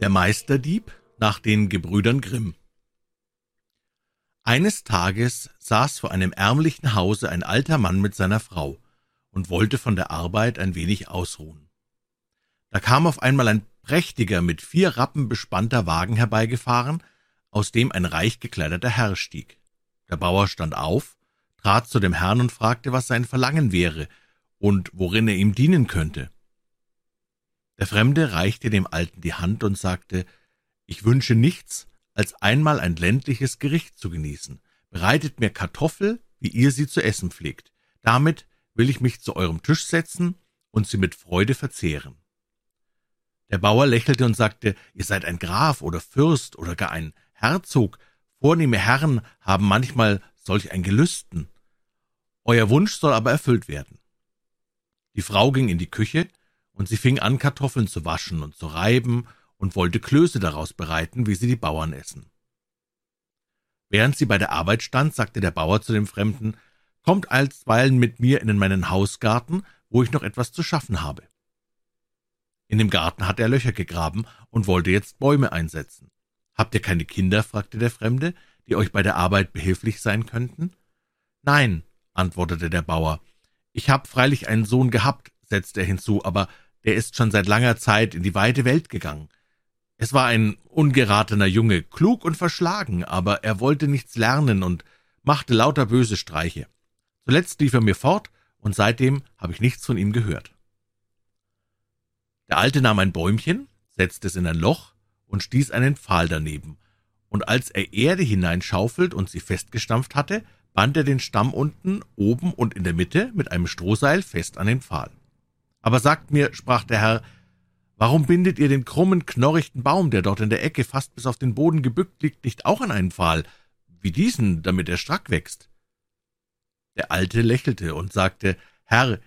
Der Meisterdieb nach den Gebrüdern Grimm Eines Tages saß vor einem ärmlichen Hause ein alter Mann mit seiner Frau und wollte von der Arbeit ein wenig ausruhen. Da kam auf einmal ein prächtiger, mit vier Rappen bespannter Wagen herbeigefahren, aus dem ein reich gekleideter Herr stieg. Der Bauer stand auf, trat zu dem Herrn und fragte, was sein Verlangen wäre und worin er ihm dienen könnte. Der Fremde reichte dem Alten die Hand und sagte, ich wünsche nichts, als einmal ein ländliches Gericht zu genießen. Bereitet mir Kartoffel, wie ihr sie zu essen pflegt. Damit will ich mich zu eurem Tisch setzen und sie mit Freude verzehren. Der Bauer lächelte und sagte, ihr seid ein Graf oder Fürst oder gar ein Herzog. Vornehme Herren haben manchmal solch ein Gelüsten. Euer Wunsch soll aber erfüllt werden. Die Frau ging in die Küche, und sie fing an, Kartoffeln zu waschen und zu reiben und wollte Klöße daraus bereiten, wie sie die Bauern essen. Während sie bei der Arbeit stand, sagte der Bauer zu dem Fremden, Kommt alsweilen mit mir in meinen Hausgarten, wo ich noch etwas zu schaffen habe. In dem Garten hatte er Löcher gegraben und wollte jetzt Bäume einsetzen. Habt ihr keine Kinder? fragte der Fremde, die euch bei der Arbeit behilflich sein könnten? Nein, antwortete der Bauer. Ich hab freilich einen Sohn gehabt, setzte er hinzu, aber der ist schon seit langer Zeit in die weite Welt gegangen. Es war ein ungeratener Junge, klug und verschlagen, aber er wollte nichts lernen und machte lauter böse Streiche. Zuletzt lief er mir fort, und seitdem habe ich nichts von ihm gehört. Der Alte nahm ein Bäumchen, setzte es in ein Loch und stieß einen Pfahl daneben, und als er Erde hineinschaufelt und sie festgestampft hatte, band er den Stamm unten, oben und in der Mitte mit einem Strohseil fest an den Pfahl. Aber sagt mir, sprach der Herr, warum bindet ihr den krummen, knorrichten Baum, der dort in der Ecke fast bis auf den Boden gebückt liegt, nicht auch an einen Pfahl, wie diesen, damit er strack wächst? Der Alte lächelte und sagte, Herr,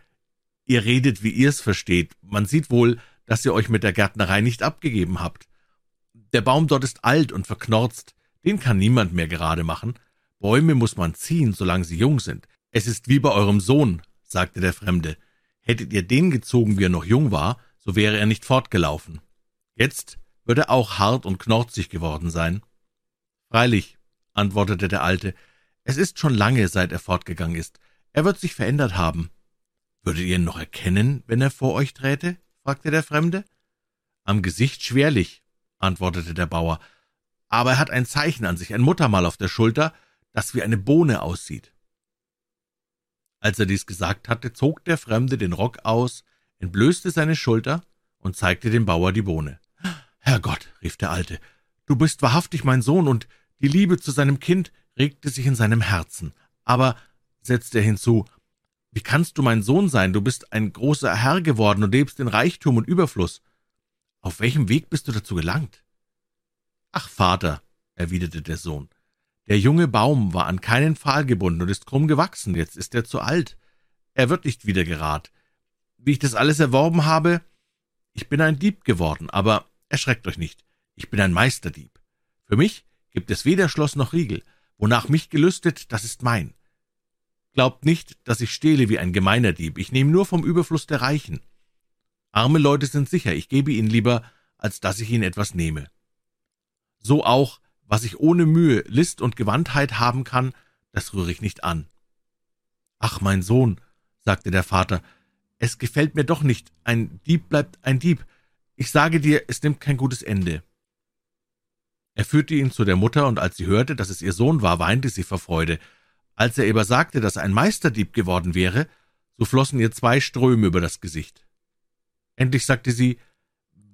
ihr redet, wie ihr's versteht. Man sieht wohl, dass ihr euch mit der Gärtnerei nicht abgegeben habt. Der Baum dort ist alt und verknorzt, den kann niemand mehr gerade machen. Bäume muss man ziehen, solange sie jung sind. Es ist wie bei eurem Sohn, sagte der Fremde. Hättet ihr den gezogen, wie er noch jung war, so wäre er nicht fortgelaufen. Jetzt wird er auch hart und knorzig geworden sein. Freilich, antwortete der Alte, es ist schon lange, seit er fortgegangen ist. Er wird sich verändert haben. Würdet ihr ihn noch erkennen, wenn er vor euch träte? fragte der Fremde. Am Gesicht schwerlich, antwortete der Bauer, aber er hat ein Zeichen an sich, ein Muttermal auf der Schulter, das wie eine Bohne aussieht. Als er dies gesagt hatte, zog der Fremde den Rock aus, entblößte seine Schulter und zeigte dem Bauer die Bohne. Herrgott, rief der Alte, du bist wahrhaftig mein Sohn, und die Liebe zu seinem Kind regte sich in seinem Herzen. Aber, setzte er hinzu, wie kannst du mein Sohn sein? Du bist ein großer Herr geworden und lebst in Reichtum und Überfluss. Auf welchem Weg bist du dazu gelangt? Ach, Vater, erwiderte der Sohn, der junge Baum war an keinen Pfahl gebunden und ist krumm gewachsen, jetzt ist er zu alt. Er wird nicht wieder gerad. Wie ich das alles erworben habe, ich bin ein Dieb geworden, aber erschreckt euch nicht, ich bin ein Meisterdieb. Für mich gibt es weder Schloss noch Riegel, wonach mich gelüstet, das ist mein. Glaubt nicht, dass ich stehle wie ein gemeiner Dieb, ich nehme nur vom Überfluss der Reichen. Arme Leute sind sicher, ich gebe ihnen lieber, als dass ich ihnen etwas nehme. So auch was ich ohne Mühe, List und Gewandtheit haben kann, das rühre ich nicht an. Ach, mein Sohn, sagte der Vater, es gefällt mir doch nicht, ein Dieb bleibt ein Dieb. Ich sage dir, es nimmt kein gutes Ende. Er führte ihn zu der Mutter, und als sie hörte, dass es ihr Sohn war, weinte sie vor Freude. Als er aber sagte, dass er ein Meisterdieb geworden wäre, so flossen ihr zwei Ströme über das Gesicht. Endlich sagte sie,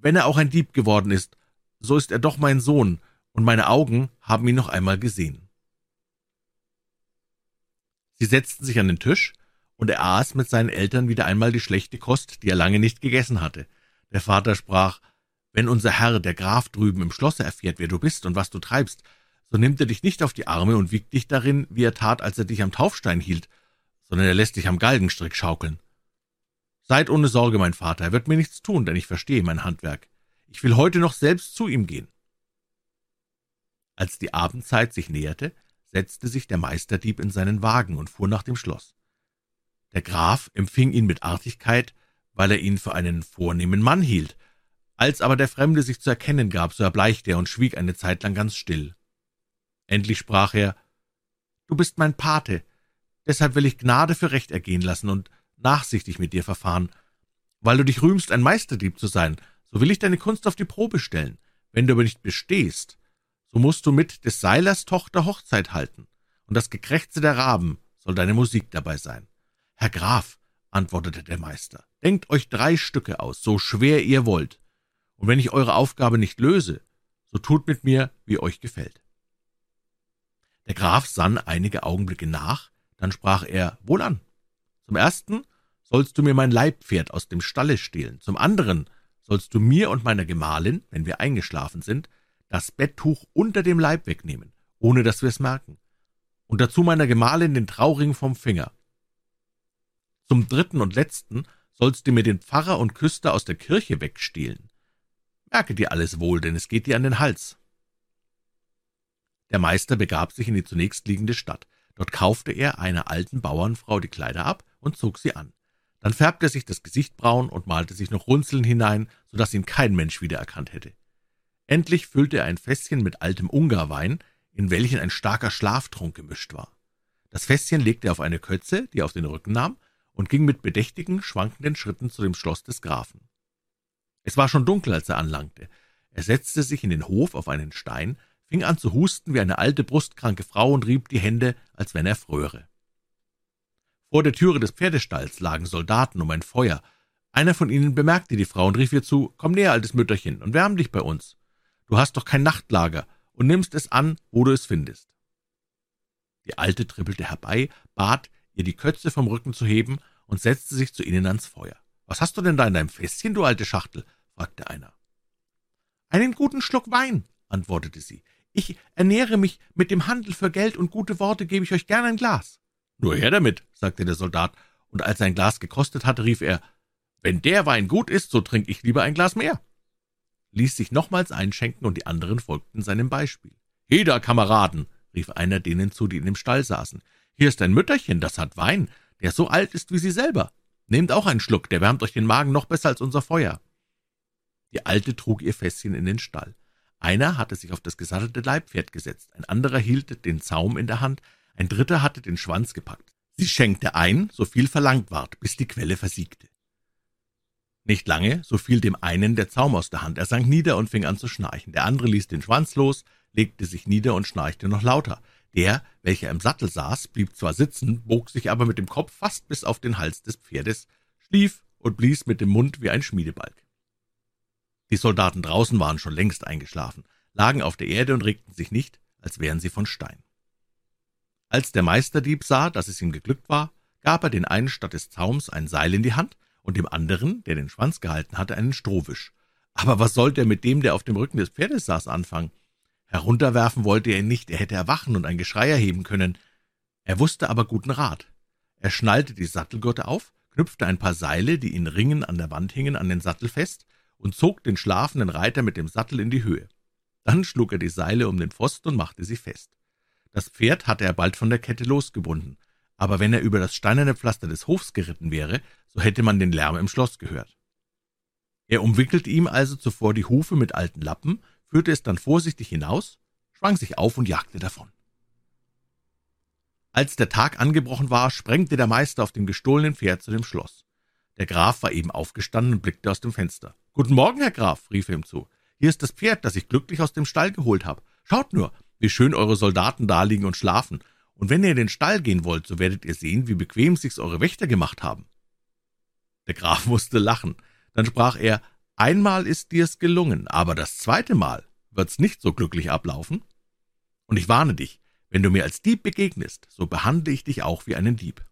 wenn er auch ein Dieb geworden ist, so ist er doch mein Sohn, und meine Augen haben ihn noch einmal gesehen. Sie setzten sich an den Tisch, und er aß mit seinen Eltern wieder einmal die schlechte Kost, die er lange nicht gegessen hatte. Der Vater sprach, wenn unser Herr, der Graf drüben im Schlosse erfährt, wer du bist und was du treibst, so nimmt er dich nicht auf die Arme und wiegt dich darin, wie er tat, als er dich am Taufstein hielt, sondern er lässt dich am Galgenstrick schaukeln. Seid ohne Sorge, mein Vater, er wird mir nichts tun, denn ich verstehe mein Handwerk. Ich will heute noch selbst zu ihm gehen. Als die Abendzeit sich näherte, setzte sich der Meisterdieb in seinen Wagen und fuhr nach dem Schloss. Der Graf empfing ihn mit Artigkeit, weil er ihn für einen vornehmen Mann hielt, Als aber der Fremde sich zu erkennen gab, so erbleichte er und schwieg eine Zeit lang ganz still. Endlich sprach er Du bist mein Pate, deshalb will ich Gnade für Recht ergehen lassen und nachsichtig mit dir verfahren. Weil du dich rühmst, ein Meisterdieb zu sein, so will ich deine Kunst auf die Probe stellen. Wenn du aber nicht bestehst, so musst du mit des Seilers Tochter Hochzeit halten, und das Gekrächze der Raben soll deine Musik dabei sein. Herr Graf, antwortete der Meister, denkt euch drei Stücke aus, so schwer ihr wollt, und wenn ich eure Aufgabe nicht löse, so tut mit mir, wie euch gefällt. Der Graf sann einige Augenblicke nach, dann sprach er Wohlan. Zum ersten sollst du mir mein Leibpferd aus dem Stalle stehlen, zum anderen sollst du mir und meiner Gemahlin, wenn wir eingeschlafen sind, das Betttuch unter dem Leib wegnehmen, ohne dass wir es merken, und dazu meiner Gemahlin den Trauring vom Finger. Zum dritten und letzten sollst du mir den Pfarrer und Küster aus der Kirche wegstehlen. Merke dir alles wohl, denn es geht dir an den Hals. Der Meister begab sich in die zunächst liegende Stadt. Dort kaufte er einer alten Bauernfrau die Kleider ab und zog sie an. Dann färbte er sich das Gesicht braun und malte sich noch Runzeln hinein, so dass ihn kein Mensch wiedererkannt hätte. Endlich füllte er ein Fässchen mit altem Ungarwein, in welchen ein starker Schlaftrunk gemischt war. Das Fässchen legte er auf eine Kötze, die er auf den Rücken nahm, und ging mit bedächtigen, schwankenden Schritten zu dem Schloss des Grafen. Es war schon dunkel, als er anlangte. Er setzte sich in den Hof auf einen Stein, fing an zu husten wie eine alte brustkranke Frau und rieb die Hände, als wenn er fröre. Vor der Türe des Pferdestalls lagen Soldaten um ein Feuer. Einer von ihnen bemerkte die Frau und rief ihr zu, »Komm näher, altes Mütterchen, und wärm dich bei uns. Du hast doch kein Nachtlager und nimmst es an, wo du es findest.« Die Alte trippelte herbei, bat, ihr die Kötze vom Rücken zu heben und setzte sich zu ihnen ans Feuer. »Was hast du denn da in deinem Fässchen, du alte Schachtel?« fragte einer. »Einen guten Schluck Wein«, antwortete sie. »Ich ernähre mich mit dem Handel für Geld und gute Worte gebe ich euch gern ein Glas.« »Nur her damit«, sagte der Soldat, und als er ein Glas gekostet hatte, rief er, »Wenn der Wein gut ist, so trink ich lieber ein Glas mehr.« Ließ sich nochmals einschenken, und die anderen folgten seinem Beispiel. »Heda, Kameraden«, rief einer denen zu, die in dem Stall saßen, »hier ist ein Mütterchen, das hat Wein, der so alt ist wie Sie selber. Nehmt auch einen Schluck, der wärmt euch den Magen noch besser als unser Feuer.« Die Alte trug ihr Fässchen in den Stall. Einer hatte sich auf das gesattelte Leibpferd gesetzt, ein anderer hielt den Zaum in der Hand, ein dritter hatte den Schwanz gepackt. Sie schenkte ein, so viel verlangt ward, bis die Quelle versiegte. Nicht lange, so fiel dem einen der Zaum aus der Hand, er sank nieder und fing an zu schnarchen, der andere ließ den Schwanz los, legte sich nieder und schnarchte noch lauter. Der, welcher im Sattel saß, blieb zwar sitzen, bog sich aber mit dem Kopf fast bis auf den Hals des Pferdes, schlief und blies mit dem Mund wie ein Schmiedebalg. Die Soldaten draußen waren schon längst eingeschlafen, lagen auf der Erde und regten sich nicht, als wären sie von Stein. Als der Meisterdieb sah, dass es ihm geglückt war, gab er den einen statt des Zaums ein Seil in die Hand und dem anderen, der den Schwanz gehalten hatte, einen Strohwisch. Aber was sollte er mit dem, der auf dem Rücken des Pferdes saß, anfangen? Herunterwerfen wollte er ihn nicht, er hätte erwachen und ein Geschrei erheben können. Er wusste aber guten Rat. Er schnallte die Sattelgurte auf, knüpfte ein paar Seile, die in Ringen an der Wand hingen, an den Sattel fest und zog den schlafenden Reiter mit dem Sattel in die Höhe. Dann schlug er die Seile um den Pfosten und machte sie fest. Das Pferd hatte er bald von der Kette losgebunden, aber wenn er über das steinerne Pflaster des Hofs geritten wäre, so hätte man den Lärm im Schloss gehört. Er umwickelte ihm also zuvor die Hufe mit alten Lappen, führte es dann vorsichtig hinaus, schwang sich auf und jagte davon. Als der Tag angebrochen war, sprengte der Meister auf dem gestohlenen Pferd zu dem Schloss. Der Graf war eben aufgestanden und blickte aus dem Fenster. »Guten Morgen, Herr Graf«, rief er ihm zu. »Hier ist das Pferd, das ich glücklich aus dem Stall geholt habe. Schaut nur, wie schön eure Soldaten daliegen und schlafen. Und wenn ihr in den Stall gehen wollt, so werdet ihr sehen, wie bequem sich's eure Wächter gemacht haben.« Der Graf musste lachen. Dann sprach er, »Einmal ist dir's gelungen, aber das zweite Mal wird's nicht so glücklich ablaufen. Und ich warne dich, wenn du mir als Dieb begegnest, so behandle ich dich auch wie einen Dieb.«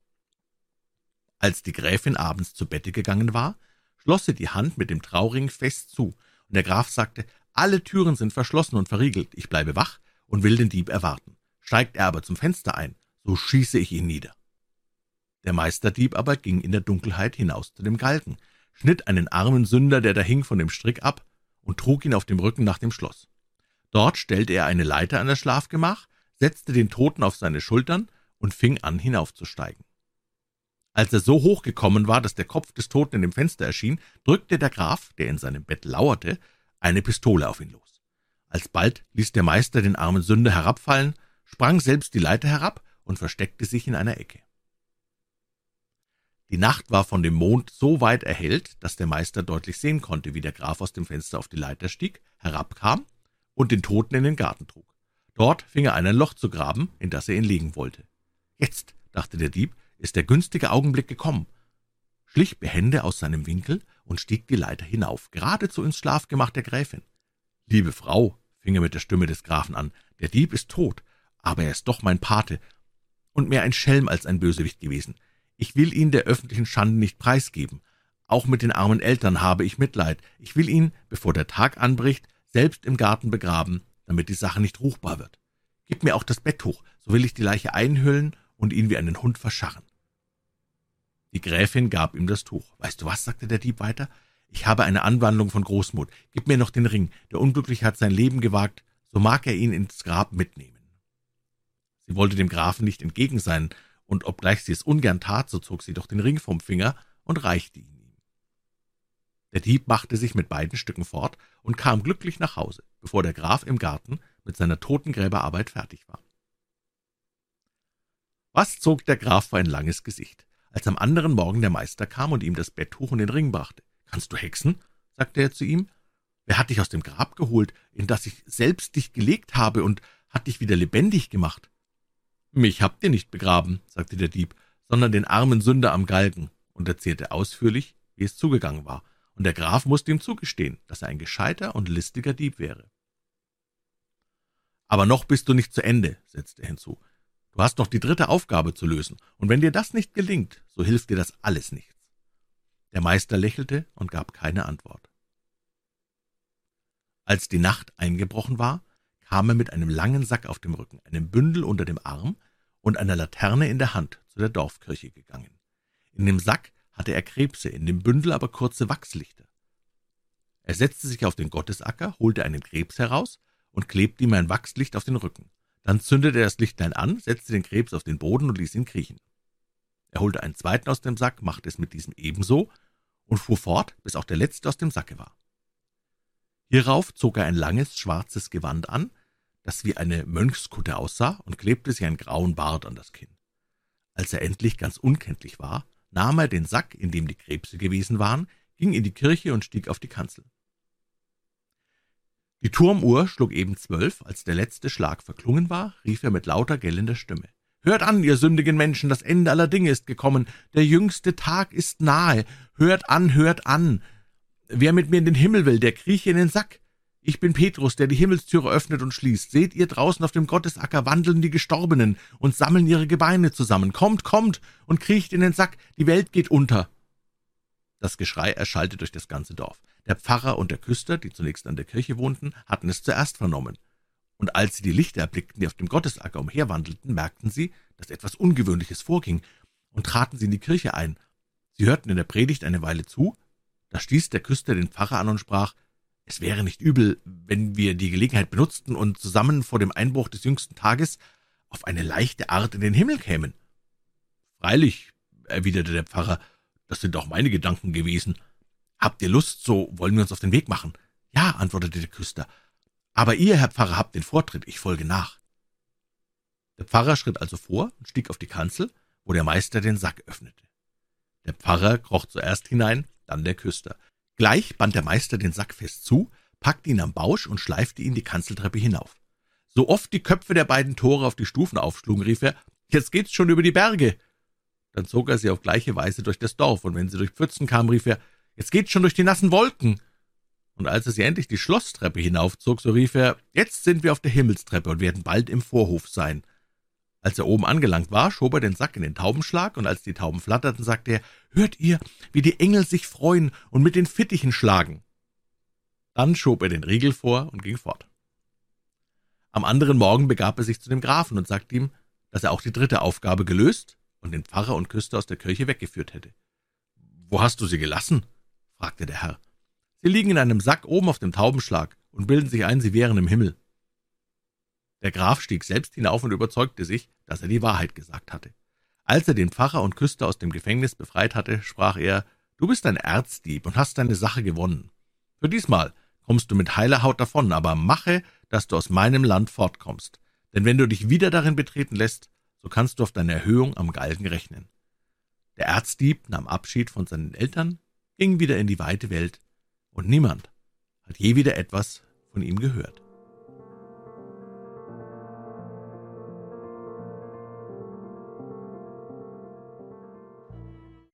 Als die Gräfin abends zu Bette gegangen war, schloss sie die Hand mit dem Trauring fest zu, und der Graf sagte, »Alle Türen sind verschlossen und verriegelt, ich bleibe wach und will den Dieb erwarten. Steigt er aber zum Fenster ein, so schieße ich ihn nieder.« Der Meisterdieb aber ging in der Dunkelheit hinaus zu dem Galgen, schnitt einen armen Sünder, der da hing, von dem Strick ab und trug ihn auf dem Rücken nach dem Schloss. Dort stellte er eine Leiter an das Schlafgemach, setzte den Toten auf seine Schultern und fing an, hinaufzusteigen. Als er so hoch gekommen war, dass der Kopf des Toten in dem Fenster erschien, drückte der Graf, der in seinem Bett lauerte, eine Pistole auf ihn los. Alsbald ließ der Meister den armen Sünder herabfallen, sprang selbst die Leiter herab und versteckte sich in einer Ecke. Die Nacht war von dem Mond so weit erhellt, dass der Meister deutlich sehen konnte, wie der Graf aus dem Fenster auf die Leiter stieg, herabkam und den Toten in den Garten trug. Dort fing er an, ein Loch zu graben, in das er ihn legen wollte. Jetzt, dachte der Dieb, ist der günstige Augenblick gekommen, schlich behende aus seinem Winkel und stieg die Leiter hinauf, geradezu ins Schlafgemach der Gräfin. »Liebe Frau«, fing er mit der Stimme des Grafen an, »der Dieb ist tot, aber er ist doch mein Pate und mehr ein Schelm als ein Bösewicht gewesen. Ich will ihn der öffentlichen Schande nicht preisgeben. Auch mit den armen Eltern habe ich Mitleid. Ich will ihn, bevor der Tag anbricht, selbst im Garten begraben, damit die Sache nicht ruchbar wird. Gib mir auch das Betttuch, so will ich die Leiche einhüllen und ihn wie einen Hund verscharren. Die Gräfin gab ihm das Tuch. Weißt du was, sagte der Dieb weiter, ich habe eine Anwandlung von Großmut. Gib mir noch den Ring. Der Unglückliche hat sein Leben gewagt, so mag er ihn ins Grab mitnehmen. Sie wollte dem Grafen nicht entgegen sein, und obgleich sie es ungern tat, so zog sie doch den Ring vom Finger und reichte ihn ihm. Der Dieb machte sich mit beiden Stücken fort und kam glücklich nach Hause, bevor der Graf im Garten mit seiner Totengräberarbeit fertig war. Was zog der Graf für ein langes Gesicht, als am anderen Morgen der Meister kam und ihm das Betttuch und den Ring brachte. »Kannst du hexen?« sagte er zu ihm. »Wer hat dich aus dem Grab geholt, in das ich selbst dich gelegt habe, und hat dich wieder lebendig gemacht?« »Mich habt ihr nicht begraben«, sagte der Dieb, »sondern den armen Sünder am Galgen«, und erzählte ausführlich, wie es zugegangen war, und der Graf musste ihm zugestehen, dass er ein gescheiter und listiger Dieb wäre. »Aber noch bist du nicht zu Ende«, setzte er hinzu. Du hast noch die dritte Aufgabe zu lösen, und wenn dir das nicht gelingt, so hilft dir das alles nichts. Der Meister lächelte und gab keine Antwort. Als die Nacht eingebrochen war, kam er mit einem langen Sack auf dem Rücken, einem Bündel unter dem Arm und einer Laterne in der Hand zu der Dorfkirche gegangen. In dem Sack hatte er Krebse, in dem Bündel aber kurze Wachslichter. Er setzte sich auf den Gottesacker, holte einen Krebs heraus und klebte ihm ein Wachslicht auf den Rücken. Dann zündete er das Lichtlein an, setzte den Krebs auf den Boden und ließ ihn kriechen. Er holte einen zweiten aus dem Sack, machte es mit diesem ebenso und fuhr fort, bis auch der letzte aus dem Sacke war. Hierauf zog er ein langes, schwarzes Gewand an, das wie eine Mönchskutte aussah, und klebte sich einen grauen Bart an das Kinn. Als er endlich ganz unkenntlich war, nahm er den Sack, in dem die Krebse gewesen waren, ging in die Kirche und stieg auf die Kanzel. Die Turmuhr schlug eben zwölf, als der letzte Schlag verklungen war, rief er mit lauter gellender Stimme. Hört an, ihr sündigen Menschen, das Ende aller Dinge ist gekommen, der jüngste Tag ist nahe, hört an, hört an. Wer mit mir in den Himmel will, der krieche in den Sack. Ich bin Petrus, der die Himmelstüre öffnet und schließt. Seht ihr draußen auf dem Gottesacker wandeln die Gestorbenen und sammeln ihre Gebeine zusammen. Kommt, kommt und kriecht in den Sack, die Welt geht unter. Das Geschrei erschallte durch das ganze Dorf. Der Pfarrer und der Küster, die zunächst an der Kirche wohnten, hatten es zuerst vernommen. Und als sie die Lichter erblickten, die auf dem Gottesacker umherwandelten, merkten sie, dass etwas Ungewöhnliches vorging, und traten sie in die Kirche ein. Sie hörten in der Predigt eine Weile zu, da stieß der Küster den Pfarrer an und sprach, es wäre nicht übel, wenn wir die Gelegenheit benutzten und zusammen vor dem Einbruch des jüngsten Tages auf eine leichte Art in den Himmel kämen. Freilich, erwiderte der Pfarrer, das sind auch meine Gedanken gewesen. Habt ihr Lust, so wollen wir uns auf den Weg machen. Ja, antwortete der Küster. Aber ihr, Herr Pfarrer, habt den Vortritt, ich folge nach. Der Pfarrer schritt also vor und stieg auf die Kanzel, wo der Meister den Sack öffnete. Der Pfarrer kroch zuerst hinein, dann der Küster. Gleich band der Meister den Sack fest zu, packte ihn am Bausch und schleifte ihn die Kanzeltreppe hinauf. So oft die Köpfe der beiden Tore auf die Stufen aufschlugen, rief er, »Jetzt geht's schon über die Berge!« Dann zog er sie auf gleiche Weise durch das Dorf, und wenn sie durch Pfützen kam, rief er, Jetzt geht's schon durch die nassen Wolken. Und als er sie endlich die Schlosstreppe hinaufzog, so rief er, Jetzt sind wir auf der Himmelstreppe und werden bald im Vorhof sein. Als er oben angelangt war, schob er den Sack in den Taubenschlag, und als die Tauben flatterten, sagte er, Hört ihr, wie die Engel sich freuen und mit den Fittichen schlagen. Dann schob er den Riegel vor und ging fort. Am anderen Morgen begab er sich zu dem Grafen und sagte ihm, dass er auch die dritte Aufgabe gelöst und den Pfarrer und Küster aus der Kirche weggeführt hätte. »Wo hast du sie gelassen?« fragte der Herr. »Sie liegen in einem Sack oben auf dem Taubenschlag und bilden sich ein, sie wären im Himmel.« Der Graf stieg selbst hinauf und überzeugte sich, dass er die Wahrheit gesagt hatte. Als er den Pfarrer und Küster aus dem Gefängnis befreit hatte, sprach er, »Du bist ein Erzdieb und hast deine Sache gewonnen. Für diesmal kommst du mit heiler Haut davon, aber mache, dass du aus meinem Land fortkommst. Denn wenn du dich wieder darin betreten lässt, so kannst du auf deine Erhöhung am Galgen rechnen.« Der Erzdieb nahm Abschied von seinen Eltern, ging wieder in die weite Welt, und niemand hat je wieder etwas von ihm gehört.